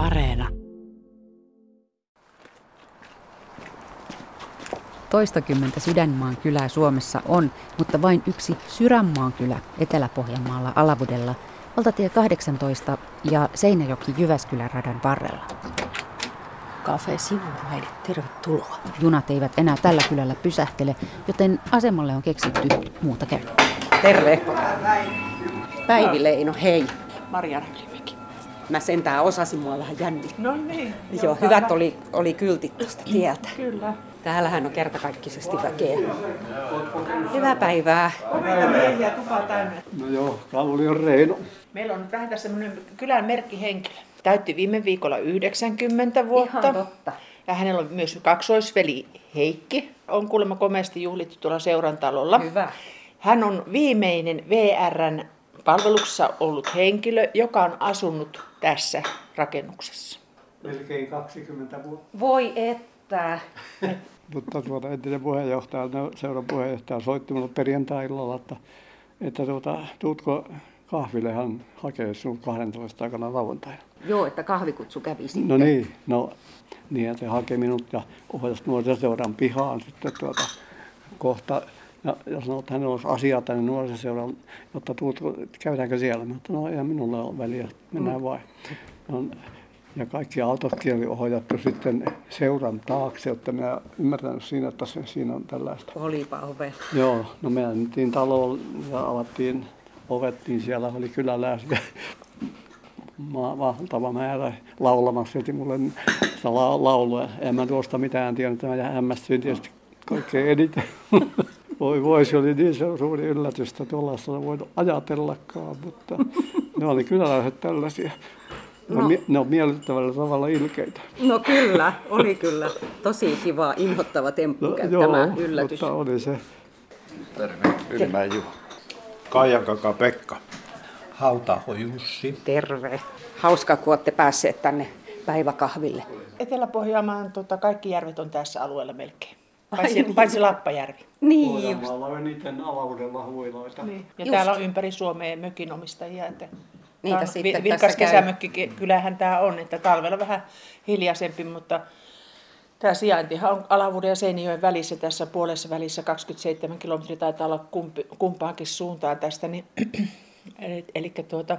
Areena. Toistakymmentä Sydänmaan kylää Suomessa on, mutta vain yksi Sydänmaan kylä Etelä-Pohjanmaalla Alavudella, valtatie 18 ja Seinäjoki-Jyväskylän radan varrella. Kafe Sivuraide, tervetuloa. Junat eivät enää tällä kylällä pysähtele, joten asemalle on keksitty muuta käyttöä. Terve. Päivi Leino, hei. Mariana Klimäki. Mä sentään osasin, mua vähän jännittää. No niin. Joo, hyvät oli, oli kyltit tuosta tieltä. Kyllä. Täällähän on kertakaikkisesti väkeä. Hyvää päivää. Miehiä tupaa täynnä. No joo, Kallion Reino. Meillä on nyt vähän tässä semmoinen kylän merkkihenkilö. Täytti viime viikolla 90 vuotta. Ihan totta. Ja hänellä on myös kaksoisveli Heikki. On kuulemma komeasti juhlittu tuolla seurantalolla. Hyvä. Hän on viimeinen VRn palveluksessa ollut henkilö, joka on asunut tässä rakennuksessa. Melkein 20 vuotta. Voi että. Mutta tuota, entinen puheenjohtaja, no, seuran puheenjohtaja soitti minulle perjantai-illalla, että, että tuota, tuutko kahville hän hakee sinut 12 aikana lauantaina. Joo, että kahvikutsu kävi sitten. No niin, no niin, että haki minut ja ohjasi nuorisoseuran pihaan sitten tuota, kohta. Ja, ja sanoi, että hänellä olisi asiaa tänne nuorisoseuran, jotta tuutko, käydäänkö siellä. Mä että no ei minulla ole väliä, mennään vain. No, ja kaikki autotkin oli ohjattu sitten seuran taakse, että minä ymmärtänyt siinä, että se, siinä on tällaista. Olipa ovella. Joo, no me mentiin taloon ja avattiin ovet, niin siellä oli kyläläisiä valtava määrä laulamassa heti mulle sitä la- laulua. En mä tuosta mitään tiennyt, mä hämmästyin tietysti kaikkein eniten. Voi voi, se oli niin se suuri yllätys, että tuollaista ei voinut ajatellakaan, mutta ne oli kyläläiset tällaisia. Ne, on, No. ne on miellyttävällä tavalla ilkeitä. No kyllä, oli kyllä. Tosi kiva, inhottava temppu No, joo, tämä yllätys. mutta oli se. Terve, Ylimäen Juha. Kaijankaka Pekka. Hautaho Jussi. Terve. Hauska, kun olette päässeet tänne päiväkahville. Etelä-Pohjanmaan tota, kaikki järvet on tässä alueella melkein. Paitsi, paitsi Lappajärvi. Niin just. Pohjanmaalla on eniten alaudella huiloita. Niin. Ja Just. täällä on ympäri Suomea mökinomistajia. Että Niitä on sitten vi- tässä Vilkas käy. kesämökkikylähän tämä on, että talvella vähän hiljaisempi, mutta tämä sijaintihan on Alavuuden ja Seinäjoen välissä tässä puolessa välissä 27 kilometriä taitaa olla kumpi, kumpaankin suuntaan tästä. Niin, eli, eli tuota,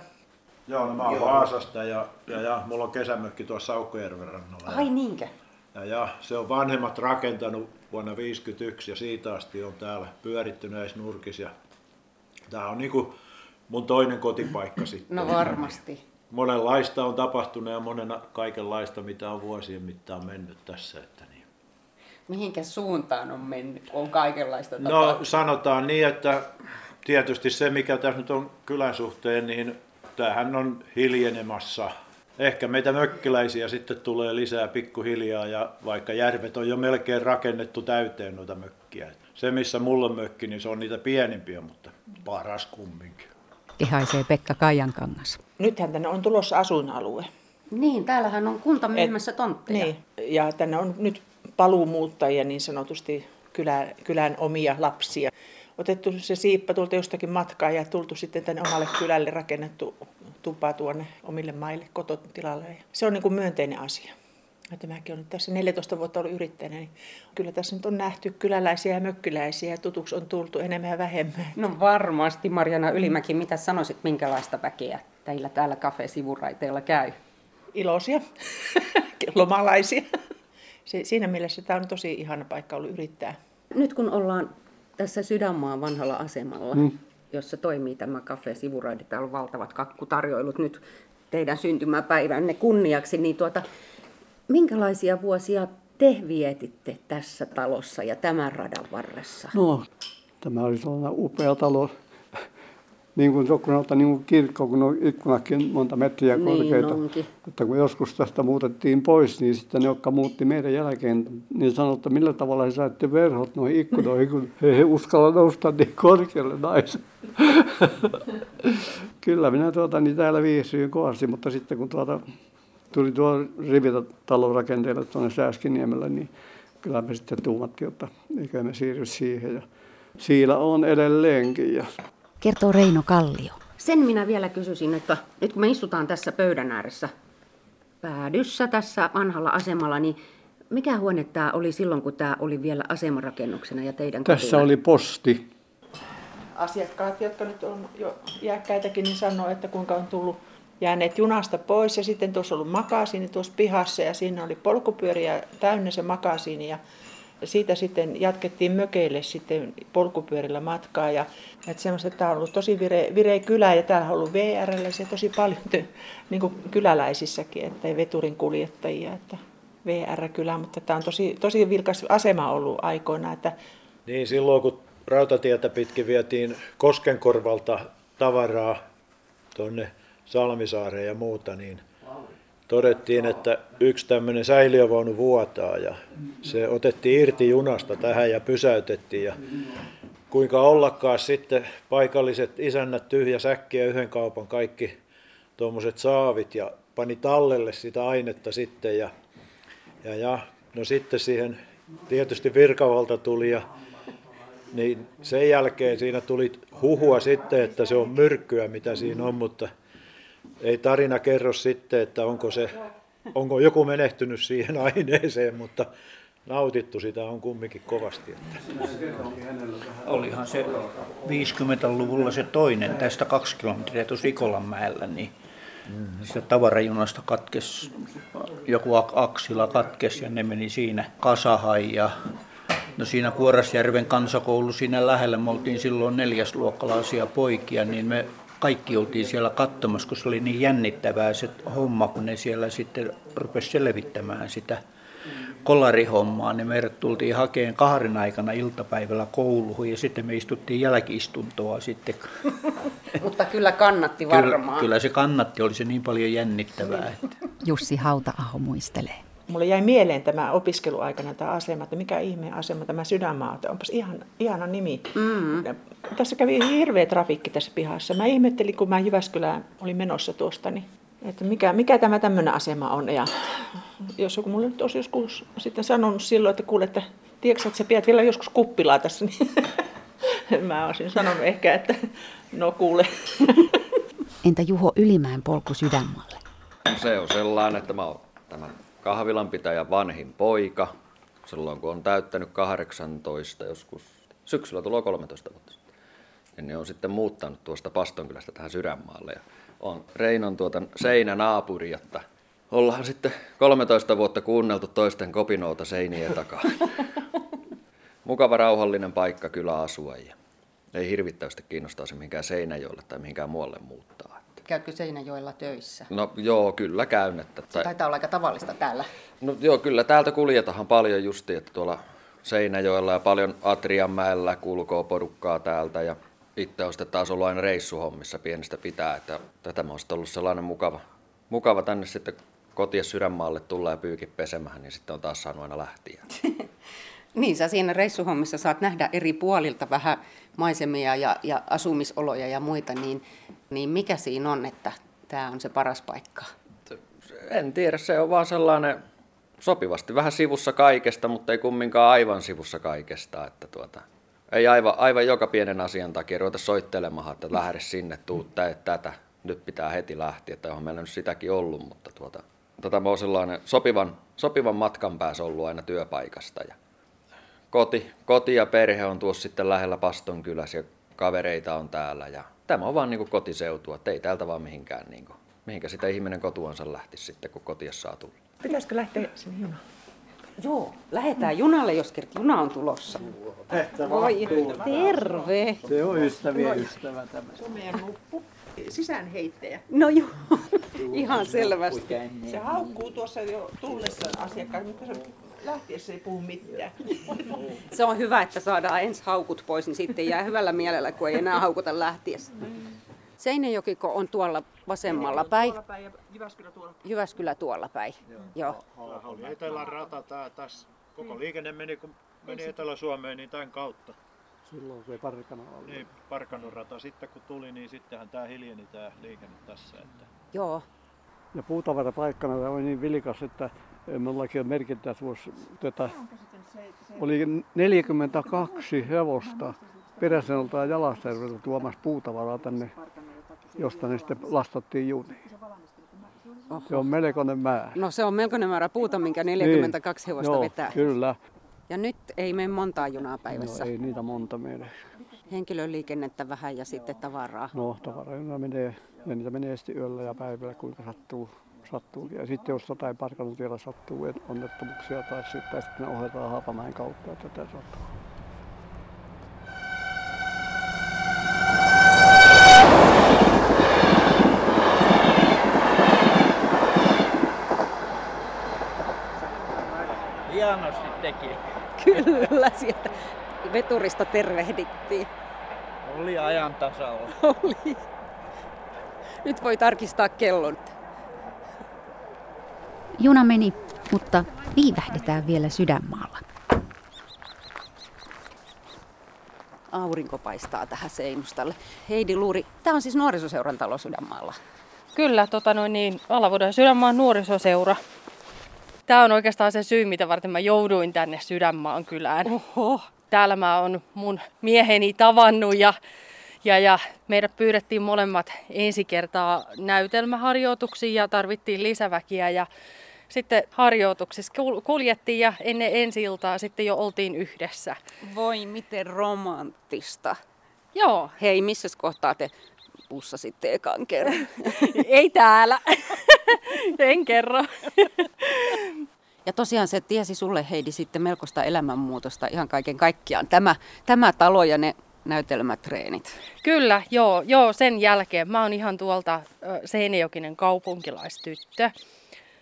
Joo, no mä oon Vaasasta ja, ja, ja mulla on kesämökki tuossa Saukkojärven rannalla. Ai niinkö? Ja, ja se on vanhemmat rakentanut vuonna 1951 ja siitä asti on täällä pyöritty näissä nurkissa. Ja tää on niinku mun toinen kotipaikka sitten. No varmasti. Monenlaista on tapahtunut ja monen kaikenlaista, mitä on vuosien mittaan mennyt tässä. Että niin. Mihinkä suuntaan on mennyt, kun on kaikenlaista No tapahtunut? sanotaan niin, että tietysti se mikä tässä nyt on kylän suhteen, niin tämähän on hiljenemassa. Ehkä meitä mökkiläisiä sitten tulee lisää pikkuhiljaa ja vaikka järvet on jo melkein rakennettu täyteen noita mökkiä. Se missä mulla on mökki, niin se on niitä pienimpiä, mutta paras kumminkin. Kehaisee Pekka Kaijankangas. nythän tänne on tulossa asuinalue. Niin, täällähän on kunta myymässä tontteja. Niin, ja tänne on nyt paluumuuttajia niin sanotusti kylän, kylän omia lapsia. Otettu se siippa tuolta jostakin matkaa ja tultu sitten tänne omalle kylälle rakennettu tupa tuonne omille maille kototilalle. Ja se on niin kuin myönteinen asia. Että mäkin olen tässä 14 vuotta ollut yrittäjänä, niin kyllä tässä nyt on nähty kyläläisiä ja mökkiläisiä ja tutuksi on tultu enemmän ja vähemmän. No varmasti, Marjana Ylimäki, mitä sanoisit, minkälaista väkeä teillä täällä kafe-sivuraiteella käy? Iloisia, lomalaisia. Se, siinä mielessä tämä on tosi ihana paikka ollut yrittää. Nyt kun ollaan tässä Sydänmaan vanhalla asemalla, mm. jossa toimii tämä kafe-sivuraide, täällä on valtavat kakkutarjoilut nyt teidän syntymäpäivänne kunniaksi, niin tuota, minkälaisia vuosia te vietitte tässä talossa ja tämän radan varressa? No, tämä oli sellainen upea talo. Niin kuin joku sanotaan, niin kuin kirkko, kun on ikkunakin monta metriä Niin korkeita. onkin. Että kun joskus tästä muutettiin pois, niin sitten ne, jotka muutti meidän jälkeen, niin sanoivat, että millä tavalla he saitte verhot noihin ikkunoihin, kun he ei uskalla nousta niin korkealle naiset. Kyllä minä tuota, niin täällä viihdyin kovasti, mutta sitten kun tuota, tuli tuo rivitalon rakenteelle tuonne Sääskiniemelle, niin kyllä me sitten tuumattiin, että eikä me siirry siihen. Ja siellä on edelleenkin. Ja Kertoo Reino Kallio. Sen minä vielä kysyisin, että nyt kun me istutaan tässä pöydän ääressä päädyssä tässä vanhalla asemalla, niin mikä huone tämä oli silloin, kun tämä oli vielä asemarakennuksena ja teidän Tässä oli posti. Asiakkaat, jotka nyt on jo iäkkäitäkin, niin sanoo, että kuinka on tullut jääneet junasta pois ja sitten tuossa on ollut makasiini tuossa pihassa ja siinä oli polkupyöriä täynnä se makasiini ja siitä sitten jatkettiin mökeille sitten polkupyörillä matkaa ja että semmoista, että tämä on ollut tosi vire, vireä kylä ja täällä on ollut VRL se tosi paljon niin kuin kyläläisissäkin, että veturin kuljettajia, että VR-kylä, mutta tämä on tosi, tosi vilkas asema ollut aikoina, että Niin silloin kun rautatietä pitkin vietiin Koskenkorvalta tavaraa tuonne Salmisaareen ja muuta, niin todettiin, että yksi tämmöinen säiliövaunu vuotaa ja se otettiin irti junasta tähän ja pysäytettiin. Ja kuinka ollakaan sitten paikalliset isännät tyhjä säkkiä yhden kaupan kaikki tuommoiset saavit ja pani tallelle sitä ainetta sitten ja, ja, ja no sitten siihen tietysti virkavalta tuli ja niin sen jälkeen siinä tuli huhua sitten, että se on myrkkyä, mitä siinä on, mutta ei tarina kerro sitten, että onko, se, onko joku menehtynyt siihen aineeseen, mutta nautittu sitä on kumminkin kovasti. Että. Olihan se 50-luvulla se toinen tästä kaksi kilometriä tuossa Ikolanmäellä, niin sitä tavarajunasta katkes, joku ak- aksila katkes ja ne meni siinä kasahan ja No siinä Kuorasjärven kansakoulu siinä lähellä, me oltiin silloin neljäsluokkalaisia poikia, niin me kaikki oltiin siellä katsomassa, kun se oli niin jännittävää se homma, kun ne siellä sitten rupesi selvittämään sitä kolarihommaa, niin meidät tultiin hakeen kahden aikana iltapäivällä kouluun ja sitten me istuttiin jälkiistuntoa sitten. Mutta kyllä kannatti Kyllä, varmaan. kyllä se kannatti, oli se niin paljon jännittävää. Että. Jussi Hauta-aho muistelee. Mulle jäi mieleen tämä opiskeluaikana tämä asema, että mikä ihmeen asema tämä sydänmaa, että onpas ihan, ihana nimi. Mm. Tässä kävi hirveä trafikki tässä pihassa. Mä ihmettelin, kun mä Jyväskylään olin menossa tuosta, niin, että mikä, mikä tämä tämmöinen asema on. Ja jos joku mulle nyt olisi joskus sitten sanonut silloin, että kuule, että tiedätkö, että sä pidät vielä joskus kuppilaa tässä, niin mä olisin sanonut ehkä, että no kuule. Entä Juho Ylimäen polku sydänmaalle? Se on sellainen, että mä oon tämän kahvilanpitäjän vanhin poika. Silloin kun on täyttänyt 18 joskus, syksyllä tulee 13 vuotta. Ja ne on sitten muuttanut tuosta Pastonkylästä tähän Sydänmaalle. Ja on Reinon tuota seinänaapuri, jotta ollaan sitten 13 vuotta kuunneltu toisten kopinoota seinien takaa. Mukava rauhallinen paikka kyllä asua ja ei hirvittävästi kiinnostaisi mihinkään Seinäjoelle tai mihinkään muualle muuttaa. Käykö Seinäjoella töissä? No joo, kyllä käyn. Että, Se taitaa olla aika tavallista täällä. No joo, kyllä täältä kuljetahan paljon justi, että tuolla Seinäjoella ja paljon Atrianmäellä kulkoo porukkaa täältä ja itse on sitten taas ollut aina reissuhommissa pienestä pitää, että tätä on ollut sellainen mukava, mukava tänne sitten kotiin sydänmaalle tulla ja pyykin pesemään, niin sitten on taas saanut aina lähtiä. Niin, sä siinä reissuhommissa saat nähdä eri puolilta vähän maisemia ja, ja asumisoloja ja muita, niin, niin mikä siinä on, että tämä on se paras paikka? En tiedä, se on vaan sellainen sopivasti vähän sivussa kaikesta, mutta ei kumminkaan aivan sivussa kaikesta, että tuota, ei aivan, aivan joka pienen asian takia ruveta soittelemaan, että lähde sinne, tuu teet tätä, nyt pitää heti lähteä, että on meillä nyt sitäkin ollut, mutta tuota, tätä on sellainen sopivan, sopivan matkan päässä ollut aina työpaikasta ja koti, koti ja perhe on tuossa sitten lähellä Pastonkylässä ja kavereita on täällä ja tämä on vaan niin kuin kotiseutua, että ei täältä vaan mihinkään, niin kuin, mihinkä sitä ihminen kotuansa lähtisi sitten, kun kotia saa tulla. Pitäisikö lähteä sinne junaan? Joo, lähdetään junalle, jos kerta juna on tulossa. Voi, terve! Se on ystävien ystävä tämä. Se on meidän nuppu. Sisäänheittäjä. No joo, ihan selvästi. Se haukkuu tuossa jo tullessa asiakkaan, mutta se lähtiessä ei puhu mitään. Se on hyvä, että saadaan ensi haukut pois, niin sitten jää hyvällä mielellä, kun ei enää haukuta lähtiessä. Seinäjokiko on tuolla vasemmalla päin, Tuolla päin ja Jyväskylä tuolla. Jyväskylä tuolla päin. Joo. oli Etelän rata tää tässä. Koko liikenne meni, kun meni Etelä-Suomeen, niin tämän kautta. Silloin se parkana oli. Niin, Parkanon rata. Sitten kun tuli, niin sittenhän tämä hiljeni tämä liikenne tässä. Että Joo. Ja puutavarapaikkana tämä oli niin vilkas, että minullakin on merkintä tuossa, tota, oli 42 hevosta Peräsenolta ja Jalasjärveltä tuomassa puutavaraa tänne, josta ne sitten lastattiin juniin. Se on melkoinen määrä. No se on melkoinen määrä puuta, minkä 42 Niin. hevosta Joo, vetää. kyllä. Ja nyt ei mene montaa junaa No päivässä. ei niitä monta mene. Henkilöliikennettä vähän ja sitten tavaraa. No tavaroina menee, ja niitä menee sitten yöllä ja päivällä kuinka sattuu. Sattuu. Ja sitten jos jotain parkanut vielä sattuu et- onnettomuuksia tai sitten, sitten ne ohjataan Haapamäen kautta. Että tätä sattuu. Hienosti teki. Kyllä, sieltä veturista tervehdittiin. Oli ajan tasalla. Oli. Nyt voi tarkistaa kellon. Juna meni, mutta viivähdetään vielä sydänmaalla. Aurinko paistaa tähän seinustalle. Heidi Luuri, tämä on siis nuorisoseuran talo Sydänmaalla. Kyllä, tota noin niin, Alavuuden Sydänmaan nuorisoseura. Tämä on oikeastaan se syy, mitä varten mä jouduin tänne Sydänmaan kylään. Oho. Täällä mä oon mun mieheni tavannut ja, ja, ja meidät pyydettiin molemmat ensi kertaa näytelmäharjoituksiin ja tarvittiin lisäväkiä ja sitten harjoituksissa kul- kuljettiin ja ennen ensi iltaa sitten jo oltiin yhdessä. Voi miten romanttista. Joo, Hei, missä kohtaa te pussasitte ekan kerran? ei täällä. en kerro. Ja tosiaan se tiesi sulle Heidi sitten melkoista elämänmuutosta ihan kaiken kaikkiaan. Tämä, tämä talo ja ne näytelmätreenit. Kyllä, joo, joo, sen jälkeen. Mä oon ihan tuolta Seinäjokinen kaupunkilaistyttö.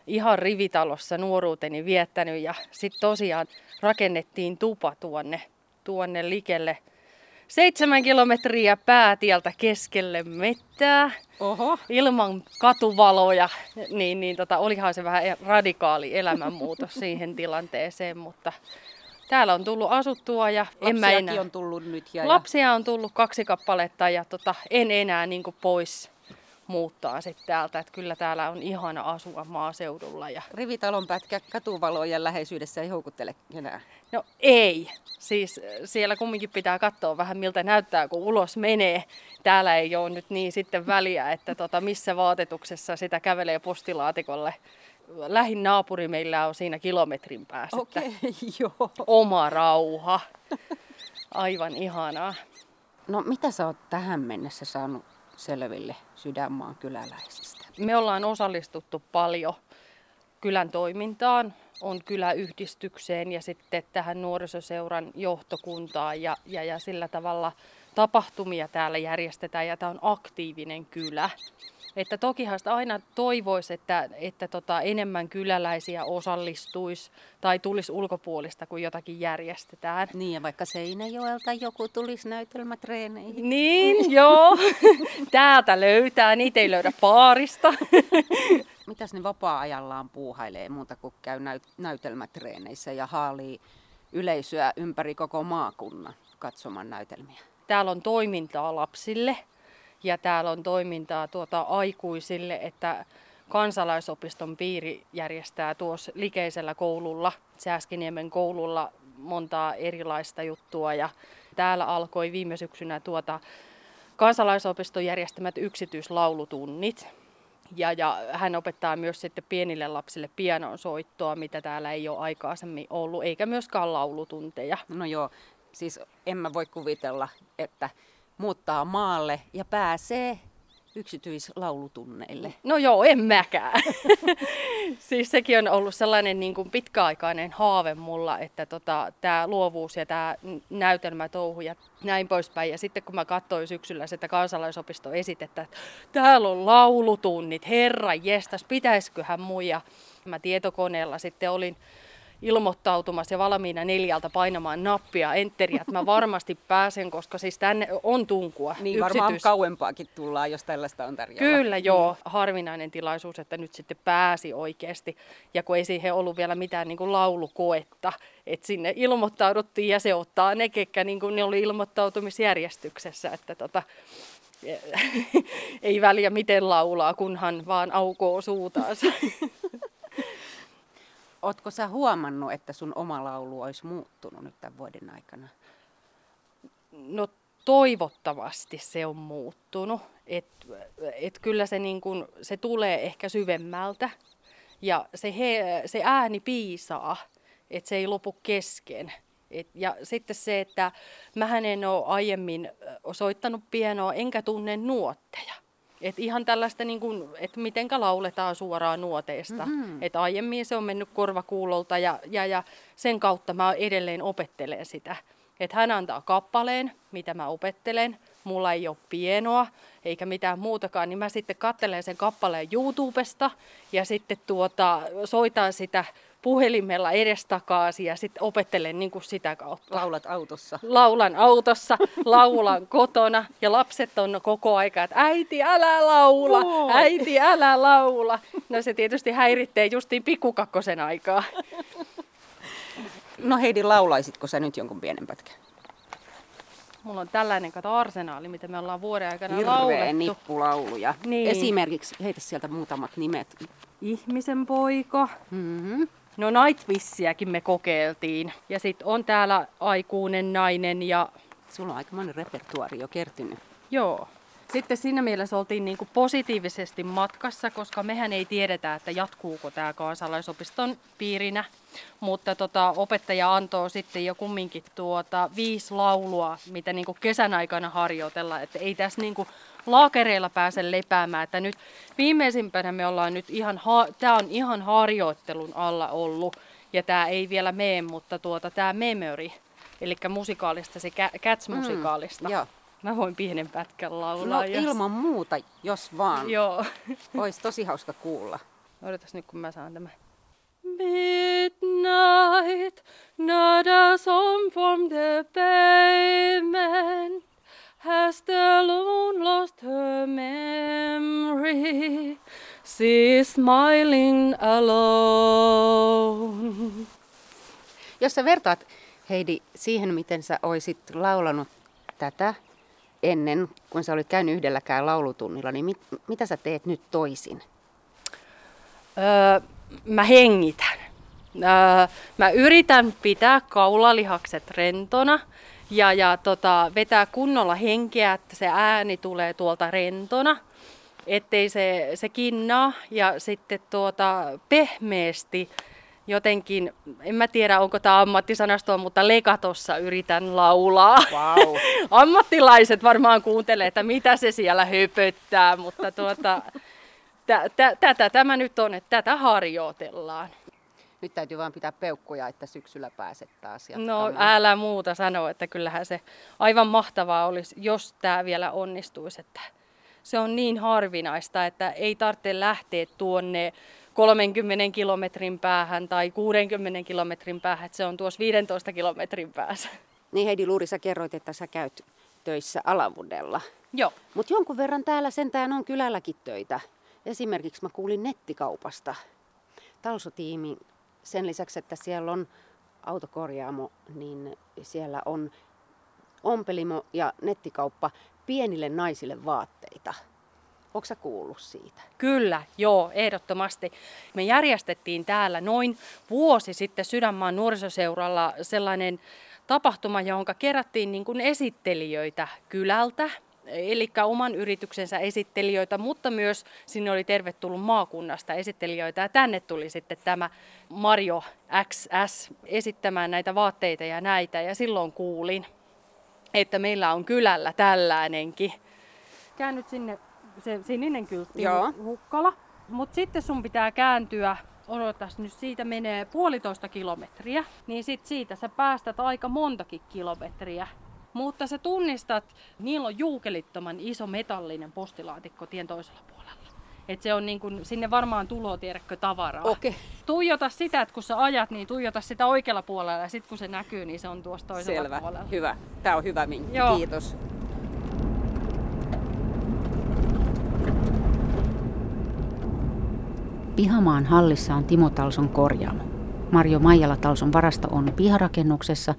Ihan rivitalossa nuoruuteni viettänyt ja sitten tosiaan rakennettiin tupa tuonne, tuonne likelle seitsemän kilometriä päätieltä keskelle mettää Oho. ilman katuvaloja, niin, niin tota, olihan se vähän radikaali elämänmuutos siihen tilanteeseen, mutta täällä on tullut asuttua ja en mä enää... on tullut nyt. Ja, Lapsia on tullut kaksi kappaletta ja tota, en enää niin pois muuttaa sitten täältä. Että kyllä täällä on ihana asua maaseudulla. Ja... ja rivitalon pätkä katuvalojen läheisyydessä ei houkuttele enää. No ei. Siis äh, siellä kumminkin pitää katsoa vähän miltä näyttää, kun ulos menee. Täällä ei ole nyt niin sitten väliä, että tota, missä vaatetuksessa sitä kävelee postilaatikolle. Lähin naapuri meillä on siinä kilometrin päässä. Okei, okay, joo. Oma rauha. Aivan ihanaa. No mitä sä oot tähän mennessä saanut selville Sydänmaan kyläläisistä? Me ollaan osallistuttu paljon kylän toimintaan, on kyläyhdistykseen ja sitten tähän nuorisoseuran johtokuntaan ja, ja, ja sillä tavalla tapahtumia täällä järjestetään ja tämä on aktiivinen kylä. Että tokihan sitä aina toivoisi, että, että tota, enemmän kyläläisiä osallistuisi tai tulisi ulkopuolista, kun jotakin järjestetään. Niin ja vaikka Seinäjoelta joku tulisi näytelmätreeneihin. Niin, joo. Täältä löytää, niitä ei löydä paarista. Mitäs ne vapaa-ajallaan puuhailee muuta kuin käy näyt- näytelmätreeneissä ja haalii yleisöä ympäri koko maakunnan katsomaan näytelmiä? Täällä on toimintaa lapsille ja täällä on toimintaa tuota aikuisille, että kansalaisopiston piiri järjestää tuossa likeisellä koululla, Sääskiniemen koululla montaa erilaista juttua ja täällä alkoi viime syksynä tuota kansalaisopiston järjestämät yksityislaulutunnit. Ja, ja hän opettaa myös sitten pienille lapsille pianon soittoa, mitä täällä ei ole aikaisemmin ollut, eikä myöskään laulutunteja. No joo, siis en mä voi kuvitella, että muuttaa maalle ja pääsee yksityislaulutunneille. No joo, en mäkään. siis sekin on ollut sellainen niin kuin pitkäaikainen haave mulla, että tota, tämä luovuus ja tämä näytelmätouhu ja näin poispäin. Ja sitten kun mä katsoin syksyllä sitä kansalaisopisto esitettä, että täällä on laulutunnit, herra jestas, pitäisiköhän muja. Mä tietokoneella sitten olin ilmoittautumassa ja valmiina neljältä painamaan nappia, enteriä, että mä varmasti pääsen, koska siis tänne on tunkua. Niin varmaan kauempaakin tullaan, jos tällaista on tarjolla. Kyllä joo, harvinainen tilaisuus, että nyt sitten pääsi oikeasti. Ja kun ei siihen ollut vielä mitään niin kuin laulukoetta, että sinne ilmoittauduttiin ja se ottaa ne, ketkä niin kuin ne oli ilmoittautumisjärjestyksessä, että tota, ei väliä miten laulaa, kunhan vaan aukoo suutaansa. Ootko sä huomannut, että sun oma laulu olisi muuttunut nyt tämän vuoden aikana? No toivottavasti se on muuttunut. Että et kyllä se, niin kun, se tulee ehkä syvemmältä ja se, he, se ääni piisaa, että se ei lopu kesken. Et, ja sitten se, että mä en ole aiemmin soittanut pienoa enkä tunne nuotteja. Et ihan tällaista, niin kuin, että mitenkä lauletaan suoraan nuoteista. Mm-hmm. Et aiemmin se on mennyt korvakuulolta ja, ja, ja sen kautta mä edelleen opettelen sitä. Että hän antaa kappaleen, mitä mä opettelen. Mulla ei ole pienoa eikä mitään muutakaan, niin mä sitten katselen sen kappaleen YouTubesta ja sitten tuota, soitan sitä puhelimella edestakaasi ja sitten opettelen niin kuin sitä kautta. Laulat autossa. Laulan autossa, laulan kotona ja lapset on koko aika, että äiti älä laula, äiti älä laula. No se tietysti häiritsee justiin pikkukakkosen aikaa. No Heidi, laulaisitko sä nyt jonkun pienen pätkän? Mulla on tällainen kato arsenaali, mitä me ollaan vuoden aikana Hirveä laulettu. nippulauluja. Niin. Esimerkiksi heitä sieltä muutamat nimet. Ihmisen poika. Mm-hmm. No Nightwishiäkin me kokeiltiin. Ja sitten on täällä aikuinen nainen ja Sulla on aikamoinen repertuari jo kertynyt. joo. Sitten siinä mielessä oltiin niinku positiivisesti matkassa, koska mehän ei tiedetä, että jatkuuko tämä kansalaisopiston piirinä. Mutta tota, opettaja antoi sitten jo kumminkin tuota viisi laulua, mitä niinku kesän aikana harjoitella. Että ei tässä niinku laakereilla pääse lepäämään. Että nyt viimeisimpänä me ollaan nyt ihan, ha- tämä on ihan harjoittelun alla ollut. Ja tämä ei vielä mene, mutta tuota, tämä Memory, eli musikaalista, se Cats-musikaalista. Mm. Mä voin pienen pätkän laulaa. No jos- ilman muuta, jos vaan. Joo. Olisi tosi hauska kuulla. Odotas nyt, kun mä saan tämän. Midnight, not a song from the pavement. Has the loon lost her memory? She's smiling alone. Jos sä vertaat, Heidi, siihen, miten sä oisit laulanut tätä ennen, kun sä olit käynyt yhdelläkään laulutunnilla, niin mit, mitä sä teet nyt toisin? Öö, mä hengitän. Öö, mä yritän pitää kaulalihakset rentona ja, ja tota, vetää kunnolla henkeä, että se ääni tulee tuolta rentona, ettei se, se kinnaa ja sitten tuota, pehmeästi jotenkin, en mä tiedä onko tämä ammattisanastoa, mutta lekatossa yritän laulaa. Wow. Ammattilaiset varmaan kuuntelee, että mitä se siellä höpöttää, mutta tuota, tä, tä, tätä tämä nyt on, että tätä harjoitellaan. Nyt täytyy vaan pitää peukkuja, että syksyllä pääset taas No jatkamaan. älä muuta sanoa, että kyllähän se aivan mahtavaa olisi, jos tämä vielä onnistuisi. Että se on niin harvinaista, että ei tarvitse lähteä tuonne 30 kilometrin päähän tai 60 kilometrin päähän, että se on tuossa 15 kilometrin päässä. Niin Heidi Luuri, sä kerroit, että sä käyt töissä Alavudella. Joo. Mutta jonkun verran täällä sentään on kylälläkin töitä. Esimerkiksi mä kuulin nettikaupasta. Talsotiimi, sen lisäksi, että siellä on autokorjaamo, niin siellä on ompelimo ja nettikauppa pienille naisille vaatteita. Onko kuullut siitä? Kyllä, joo, ehdottomasti. Me järjestettiin täällä noin vuosi sitten Sydänmaan nuorisoseuralla sellainen tapahtuma, johon kerättiin niin kuin esittelijöitä kylältä, eli oman yrityksensä esittelijöitä, mutta myös sinne oli tervetullut maakunnasta esittelijöitä. Ja tänne tuli sitten tämä Mario XS esittämään näitä vaatteita ja näitä, ja silloin kuulin, että meillä on kylällä tällainenkin. Käyn nyt sinne se sininen kyltti Joo. hukkala. Mutta sitten sun pitää kääntyä, odotas nyt siitä menee puolitoista kilometriä, niin sit siitä sä päästät aika montakin kilometriä. Mutta sä tunnistat, niillä on juukelittoman iso metallinen postilaatikko tien toisella puolella. Et se on niin kun, sinne varmaan tulo, tiedätkö, tavaraa. Okei. Tuijota sitä, että kun sä ajat, niin tuijota sitä oikealla puolella ja sitten kun se näkyy, niin se on tuossa toisella Selvä. puolella. Hyvä. Tämä on hyvä vinkki. Joo. Kiitos. Pihamaan hallissa on Timo Talson korjaamo. Marjo Maijala Talson varasto on piharakennuksessa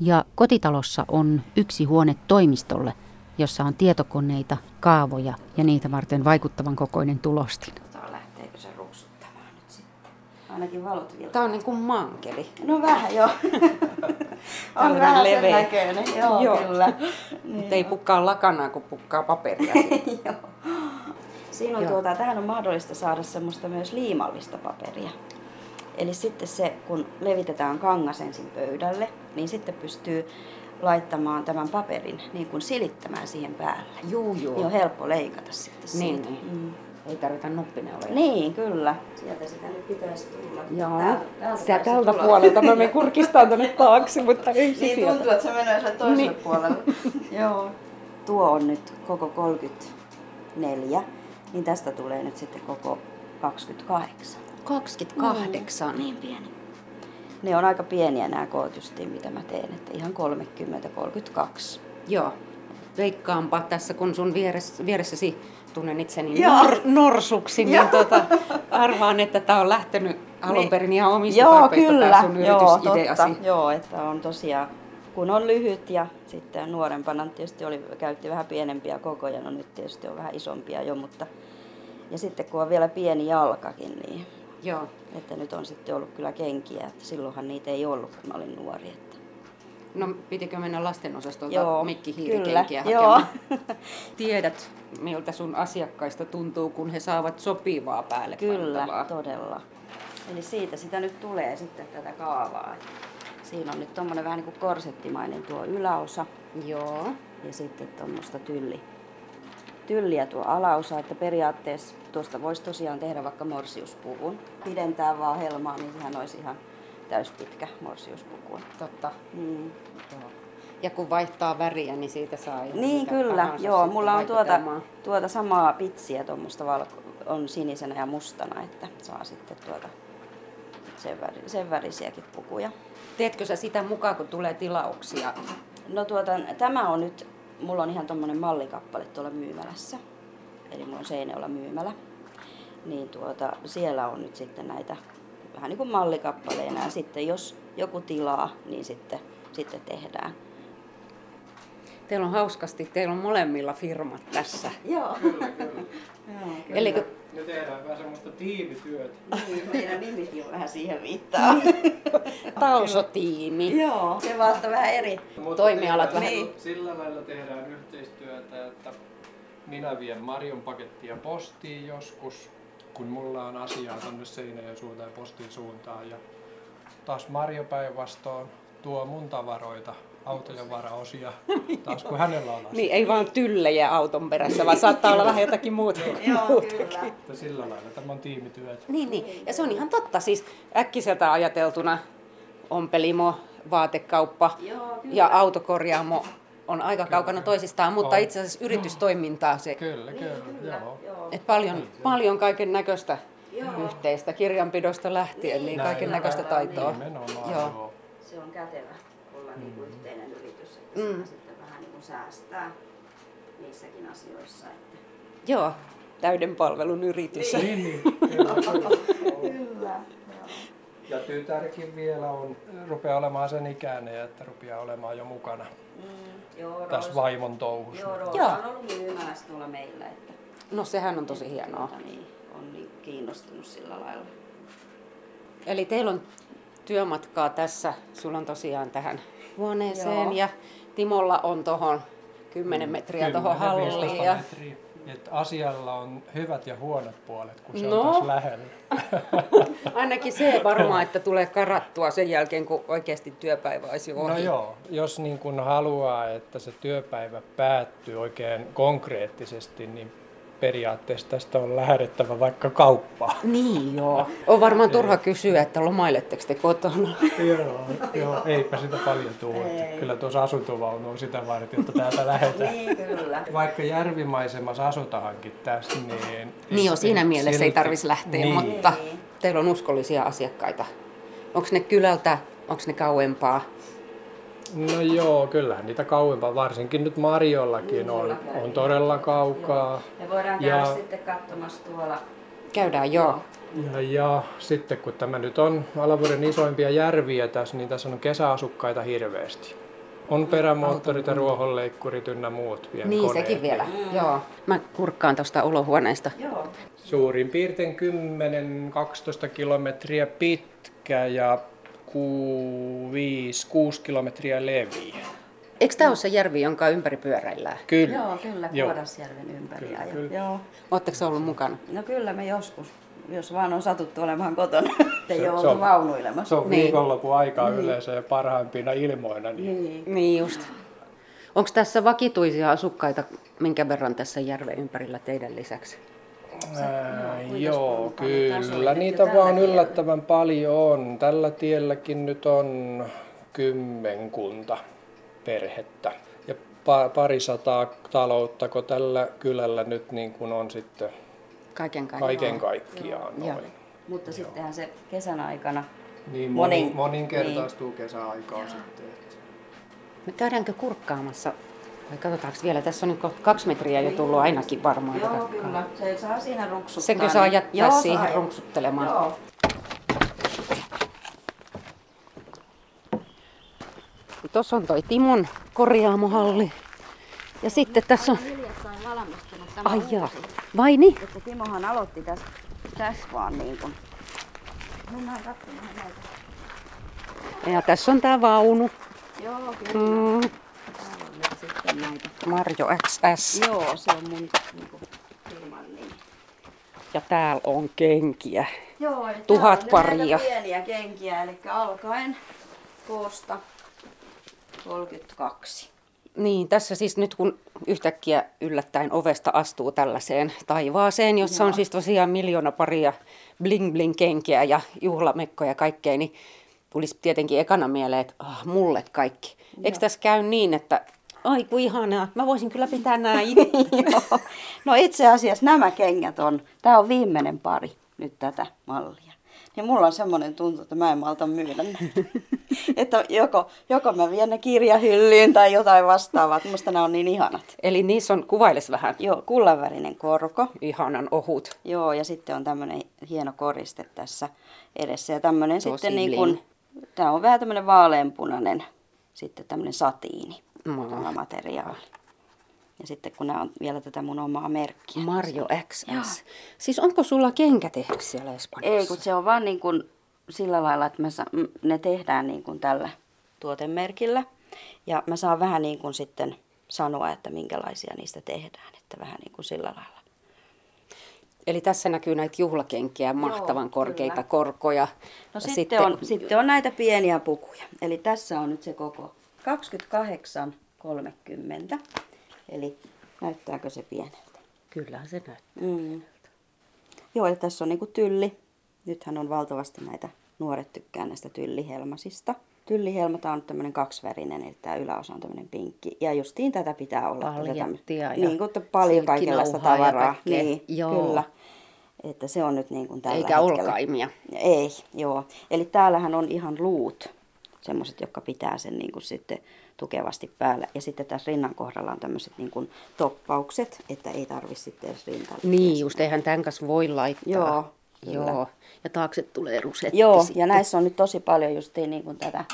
ja kotitalossa on yksi huone toimistolle, jossa on tietokoneita, kaavoja ja niitä varten vaikuttavan kokoinen tulostin. Lähteekö se ruksuttamaan nyt sitten? ainakin valot vielä. Tää on niin kuin mankeli. No vähän joo. on vähän sen leveä. näköinen, joo, Joo. kyllä. Mutta ei pukkaa lakanaa, kun pukkaa paperia. joo. Siinä on Joo. tuota, tähän on mahdollista saada semmoista myös liimallista paperia. Eli sitten se, kun levitetään kangas ensin pöydälle, niin sitten pystyy laittamaan tämän paperin niin kuin silittämään siihen päälle. Juu, juu. Niin on helppo leikata sitten Niin, siitä. niin. Mm. Ei tarvita nuppineuloja. Niin, kyllä. Sieltä sitä nyt pitäisi tulla. Joo. Täältä, täältä Sitä tältä tulla. puolelta mä menen kurkistaan tuonne taakse, mutta ei se Niin sieltä. tuntuu, että se menee sille toiselle Niin. puolelle. Joo. Tuo on nyt koko 34, niin tästä tulee nyt sitten koko 28. 28. Niin pieni. Ne on aika pieniä nämä koot justiin, mitä mä teen, että ihan 30-32. Joo. Veikkaanpa tässä, kun sun vieressä, vieressäsi tunnen itseni Joo. nor, norsuksi, niin tuota, arvaan, että tämä on lähtenyt alun perin ihan omista Joo, tarpeista kyllä. sun Joo, totta. Joo, että on tosiaan, kun on lyhyt ja sitten nuorempana tietysti oli, käytti vähän pienempiä kokoja, no nyt tietysti on vähän isompia jo, mutta ja sitten kun on vielä pieni jalkakin, niin Joo. että nyt on sitten ollut kyllä kenkiä, että silloinhan niitä ei ollut, kun mä olin nuori. Että. No pitikö mennä lastenosastolta Joo, mikkihiirikenkiä kyllä, hakemaan? joo. Tiedät, miltä sun asiakkaista tuntuu, kun he saavat sopivaa päälle Kyllä, pantavaa. todella. Eli siitä sitä nyt tulee sitten tätä kaavaa. Siinä on nyt tommonen vähän niin kuin korsettimainen tuo yläosa Joo. ja sitten tuommoista tylli, tylliä tuo alaosa, että periaatteessa tuosta voisi tosiaan tehdä vaikka morsiuspuvun. Pidentää vaan helmaa, niin sehän olisi ihan täyspitkä morsiuspuku. Totta. Mm. Ja kun vaihtaa väriä, niin siitä saa ihan Niin kyllä, joo. Mulla on tuota, tuota samaa pitsiä tuommoista valko- on sinisenä ja mustana, että saa sitten tuota sen, väri, sen värisiäkin pukuja. Teetkö sä sitä mukaan, kun tulee tilauksia? No tuota, tämä on nyt, mulla on ihan tommonen mallikappale tuolla myymälässä. Eli mulla on Seinäjoella myymälä. Niin tuota, siellä on nyt sitten näitä vähän niin kuin mallikappaleina. Ja sitten jos joku tilaa, niin sitten, sitten tehdään. Teillä on hauskasti, teillä on molemmilla firmat tässä. Joo. Eli Me tehdään vähän semmoista tiimityötä. Niin, meidän nimikin on vähän siihen viittaa. Talsotiimi. Joo, se vaatii vähän eri. Mutta Toimialat tehdään vähän- sillä- Sillä lailla tehdään yhteistyötä, että minä vien Marion pakettia postiin joskus, kun mulla on asiaa tonne Seinäjoen suuntaan ja postin suuntaan. Ja taas Marjo päinvastoin tuo mun tavaroita, autojen varaosia, taas kun hänellä on asia. Niin, ei vaan tyllejä auton perässä, vaan saattaa olla vähän jotakin muuta. Joo, kyllä. Että Sillä lailla tämä on tiimityötä. Niin, niin. Ja se on ihan totta. Siis äkkiseltä ajateltuna ompelimo, vaatekauppa Joo, kyllä. ja autokorjaamo on aika kaukana toisistaan, mutta On. itse asiassa yritystoimintaa se, Kyllä, kyllä, joo. että paljon, paljon kaiken näköistä yhteistä kirjanpidosta lähtien, niin kaiken näköistä taitoa. Nimenomaan, Joo. Se on kätevä olla niin kuin mm. sitten vähän niin kuin säästää niissäkin asioissa. Että... Joo, täyden palvelun yritys. Niin, niin. Kyllä, kyllä. Kyllä. Ja tytärkin vielä on, rupeaa olemaan sen ikäinen, että rupeaa olemaan jo mukana Mm, joo, tässä vaimon touhussa. Joo, Roosa Joo. on ollut myymälässä tuolla meillä, että No sehän on tosi hienoa. tuota, niin, on niin kiinnostunut sillä lailla. Eli teillä on työmatkaa tässä. Sulla on tosiaan tähän huoneeseen Joo. ja Timolla on tuohon 10 metriä tuohon 10-15 halliin. Ja... metriä. Et asialla on hyvät ja huonot puolet, kun se No. on tässä lähellä. Ainakin se varmaan, että tulee karattua sen jälkeen, kun oikeasti työpäivä olisi ohi. No joo, jos niin kun haluaa, että se työpäivä päättyy oikein konkreettisesti, niin periaatteessa tästä on lähdettävä vaikka kauppaan. Niin joo. On varmaan turha kysyä, että lomailetteko te kotona. joo, joo, eipä sitä paljon tule. Kyllä tuossa asuntovaunu on sitä varten, että täältä lähdetään. Niin, kyllä. Vaikka järvimaisemassa asutaankin tässä, niin... Niin jo, siinä mielessä ei silti- tarvitsisi lähteä, niin. mutta teillä on uskollisia asiakkaita. Onko ne kylältä, onko ne kauempaa? No joo, kyllähän niitä kauempaa, varsinkin nyt Marjollakin on, Mulla on todella kaukaa. Me voidaan käydä Ja- sitten katsomassa tuolla. Käydään joo. Ja, ja sitten kun tämä nyt on Alavuuden isoimpia järviä tässä, niin tässä on kesäasukkaita hirveästi. On perämoottorit ja ruohonleikkurit ynnä muut vielä Niin, koneet. sekin vielä. Joo. Mä kurkkaan tuosta olohuoneesta. Joo. Suurin piirtein 10-12 kilometriä pitkä ja 5-6 kilometriä leviä. Eikö tämä ole se järvi, jonka ympäri pyöräillään? Kyllä. Joo, kyllä, Joo. Kuodasjärven ympäri. Kyllä, kyllä. Joo. Oletteko ollut mukana? No kyllä me joskus, jos vaan on satuttu olemaan kotona, ei Se- ole on- vaunuilemassa. Se on Niin. viikonlopun aikaa yleensä ja parhaimpina ilmoina. Niin. Niin. Niin just. Onko tässä vakituisia asukkaita, minkä verran tässä järven ympärillä teidän lisäksi? Ää, kuinkas joo, kyllä. Niitä vaan tiellä? yllättävän paljon on. Tällä tielläkin nyt on kymmenkunta perhettä ja pa- parisataa taloutta, kun tällä kylällä nyt niin kuin on sitten Kaiken kaikkiaan. kaiken kaikkiaan Joo. noin. Mutta sittenhän se kesän aikana, Niin Monin- monin, moninkertaistuu kesäaikaa sitten. että- Me käydäänkö kurkkaamassa? Katsotaanko vielä? Tässä on nyt kaksi metriä jo tullut ainakin varmaan. joo tätä. kyllä, se saa siinä ruksuttaa. Senkö saa niin- jättää Joo, siihen saa. runksuttelemaan? Joo. Tuossa on toi Timon korjaamohalli. Ja sitten tässä on... Ai jaa. Vai niin? Että Timohan aloitti tässä, tässä vaan niin kuin. Mennään katsomaan näitä. Ja tässä on tää vaunu. Joo, kyllä. Mm, näitä. Marjo XS. Joo, se on mun niin kuin, firman nimi. Ja täällä on kenkiä. Joo, eli Tuhat on paria. pieniä kenkiä, eli alkaen koosta 32. Niin, tässä siis nyt kun yhtäkkiä yllättäen ovesta astuu tällaiseen taivaaseen, jossa on Joo. siis tosiaan miljoona paria bling bling kenkiä ja juhlamekkoja ja kaikkea, niin tulisi tietenkin ekana mieleen, että ah, mulle kaikki. Eikö tässä käy niin, että ai kun ihanaa, mä voisin kyllä pitää nämä itse. No itse asiassa nämä kengät on, tämä on viimeinen pari nyt tätä mallia. Niin mulla on semmoinen tuntu, että mä en malta myydä näitä. että joko, joko mä vien ne kirjahyllyyn tai jotain vastaavaa, musta nämä on niin ihanat. Eli niissä on, kuvailes vähän, Joo, kullanvärinen korko. ihanan ohut. Joo, ja sitten on tämmöinen hieno koriste tässä edessä. Ja tämmöinen Tosi sitten niin kuin, tämä on vähän tämmöinen vaaleanpunainen, sitten tämmöinen satiini, Tämä materiaali. Ja sitten kun nämä on vielä tätä mun omaa merkkiä. Marjo XS. Siis onko sulla kenkä tehty siellä Espanjassa? Ei, kun se on vaan niin kuin sillä lailla, että mä sa- ne tehdään niin kuin tällä tuotemerkillä. Ja mä saan vähän niin kuin sitten sanoa, että minkälaisia niistä tehdään. Että vähän niin kuin sillä lailla. Eli tässä näkyy näitä juhlakenkiä, mahtavan Joo, korkeita kyllä. korkoja. No sitten, sitten, on, sitten on näitä pieniä pukuja. Eli tässä on nyt se koko 28,30. Eli näyttääkö se pieneltä? Kyllähän se näyttää. Mm. Joo, ja tässä on niinku tylli. Nythän on valtavasti näitä, nuoret tykkää näistä tyllihelmasista. Tyllihelma, tämä on tämmöinen kaksivärinen, eli tämä yläosa on tämmöinen pinkki. Ja justiin tätä pitää olla. Paljettia ja Niin, kun paljon kaikenlaista tavaraa. Niin, Joo. kyllä. Että se on nyt niin kuin tällä Eikä hetkellä. olkaimia. Ei, joo. Eli täällähän on ihan luut, semmoiset, jotka pitää sen niin kuin sitten tukevasti päällä. Ja sitten tässä rinnan kohdalla on tämmöiset niin kuin toppaukset, että ei tarvitse sitten edes rintalle. Niin, just eihän tämän kanssa voi laittaa. Joo, kyllä. Joo. Ja taakse tulee rusetti Joo, sitten. ja näissä on nyt tosi paljon justiin niin kuin tätä,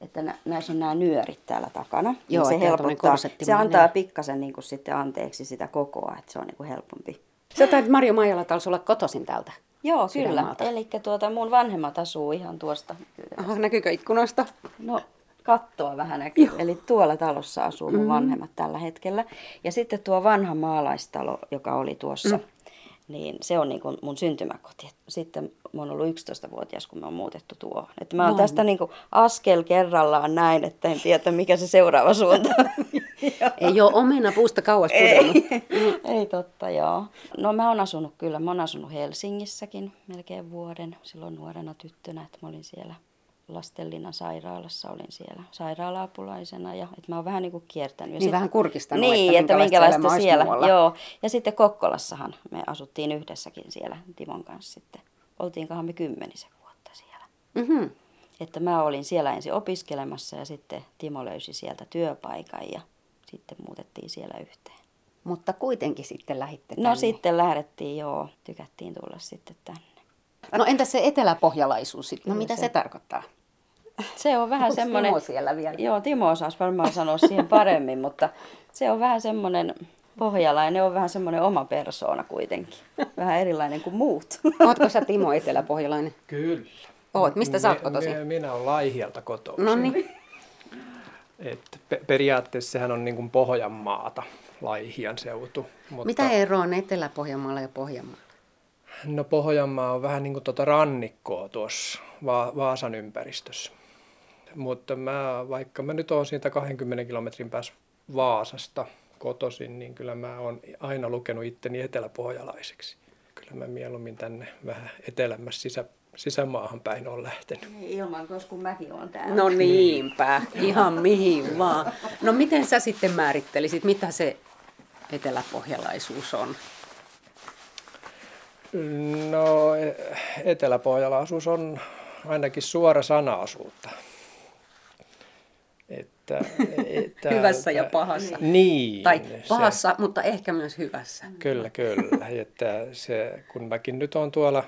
että nä- näissä on nämä nyörit täällä takana. Niin Joo, se on tommonen helpottaa, se antaa pikkasen niin kuin sitten anteeksi sitä kokoa, että se on niin kuin helpompi. Sä taidat Marjo Maijala taisi olla kotoisin täältä. Joo, kyllä. Eli tuota, mun vanhemmat asuu ihan tuosta. Aha, näkyykö ikkunasta? No, kattoa vähän näkyy. Eli tuolla talossa asuu mun vanhemmat tällä hetkellä. Ja sitten tuo vanha maalaistalo, joka oli tuossa, mm. Niin se on niin kuin mun syntymäkoti. Sitten mä oon ollut 11-vuotias, kun me on muutettu tuohon. Että mä oon No. tästä niin kuin askel kerrallaan näin, että en tiedä, mikä se seuraava suunta on. Ei ole omena puusta kauas pudonnut. ei, ei totta, joo. No mä oon asunut kyllä, mä oon asunut Helsingissäkin melkein vuoden, silloin nuorena tyttönä, että mä olin siellä Lastenlinnan sairaalassa, olin siellä sairaala-apulaisena ja että mä oon vähän niin kuin kiertänyt. Ja Niin vähän kurkistanut, Niin, että että, minkälaista minkälaista siellä, muualla. joo. Ja sitten Kokkolassahan me asuttiin yhdessäkin siellä Timon kanssa sitten. Oltiinkohan me kymmenisen vuotta siellä. Mm-hmm. Että mä olin siellä ensin opiskelemassa ja sitten Timo löysi sieltä työpaikan ja sitten muutettiin siellä yhteen. Mutta kuitenkin sitten lähitte No tänne. sitten lähdettiin, joo, tykättiin tulla sitten tänne. No entäs se eteläpohjalaisuus sitten? No Kyllä mitä se, se- tarkoittaa? se on vähän Onks semmoinen... Timo siellä vielä? Joo, Timo osaisi varmaan sanoa siihen paremmin, mutta se on vähän semmoinen pohjalainen, on vähän semmoinen oma persoona kuitenkin. Vähän erilainen kuin muut. Ootko sä Timo eteläpohjalainen? Kyllä. Oot. Mistä sä oot Mi- kotoisin? mi- Minä olen Laihialta kotoisin. No niin. Et pe- periaatteessa sehän on niin kuin Pohjanmaata, Laihian seutu. Mutta, Mitä eroa on Etelä-Pohjanmaalla ja Pohjanmaalla? No Pohjanmaa on vähän niin kuin tuota rannikkoa tuossa Va- Vaasan ympäristössä. Mutta mä, vaikka mä nyt oon siitä 20 kilometrin päässä Vaasasta kotoisin, niin kyllä mä oon aina lukenut itteni eteläpohjalaiseksi. Kyllä mä mieluummin tänne vähän etelämmässä sisä, sisämaahan päin on lähtenyt. Ilman, koska kun mäkin olen täällä. No niinpä, ihan mihin vaan. No miten sä sitten määrittelisit, mitä se eteläpohjalaisuus on? No e- eteläpohjalaisuus on ainakin suora sanaasuutta. Että, että, Hyvässä ja pahassa. Niin. Tai se- pahassa, mutta ehkä myös hyvässä. Kyllä, kyllä. Että se, kun mäkin nyt on tuolla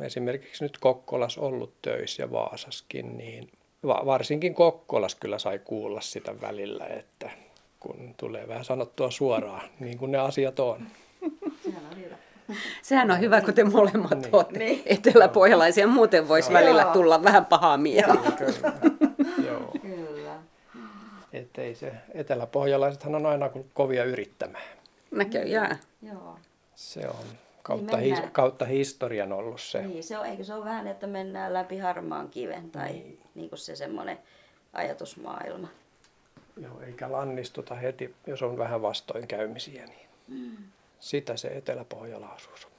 esimerkiksi nyt Kokkolas ollut töissä ja Vaasaskin, niin va- varsinkin Kokkolas kyllä sai kuulla sitä välillä, että kun tulee vähän sanottua suoraan, niin kuin ne asiat on. Sehän on hyvä, kun te molemmat niin. olette eteläpohjalaisia. Muuten voisi välillä Joo. tulla vähän pahaa mieltä. Kyllä. Joo. Kyllä. Että ei se, eteläpohjalaisethan on aina kuin kovia yrittämään. Näköjään. Joo. Se on kautta, Niin his, kautta historian ollut se. Niin, se on, eikö se ole vähän, että mennään läpi harmaan kiven tai niin. Niin kuin se semmoinen ajatusmaailma. Joo, eikä lannistuta heti, jos on vähän vastoinkäymisiä. Niin. Sitä se eteläpohjalaisuus on.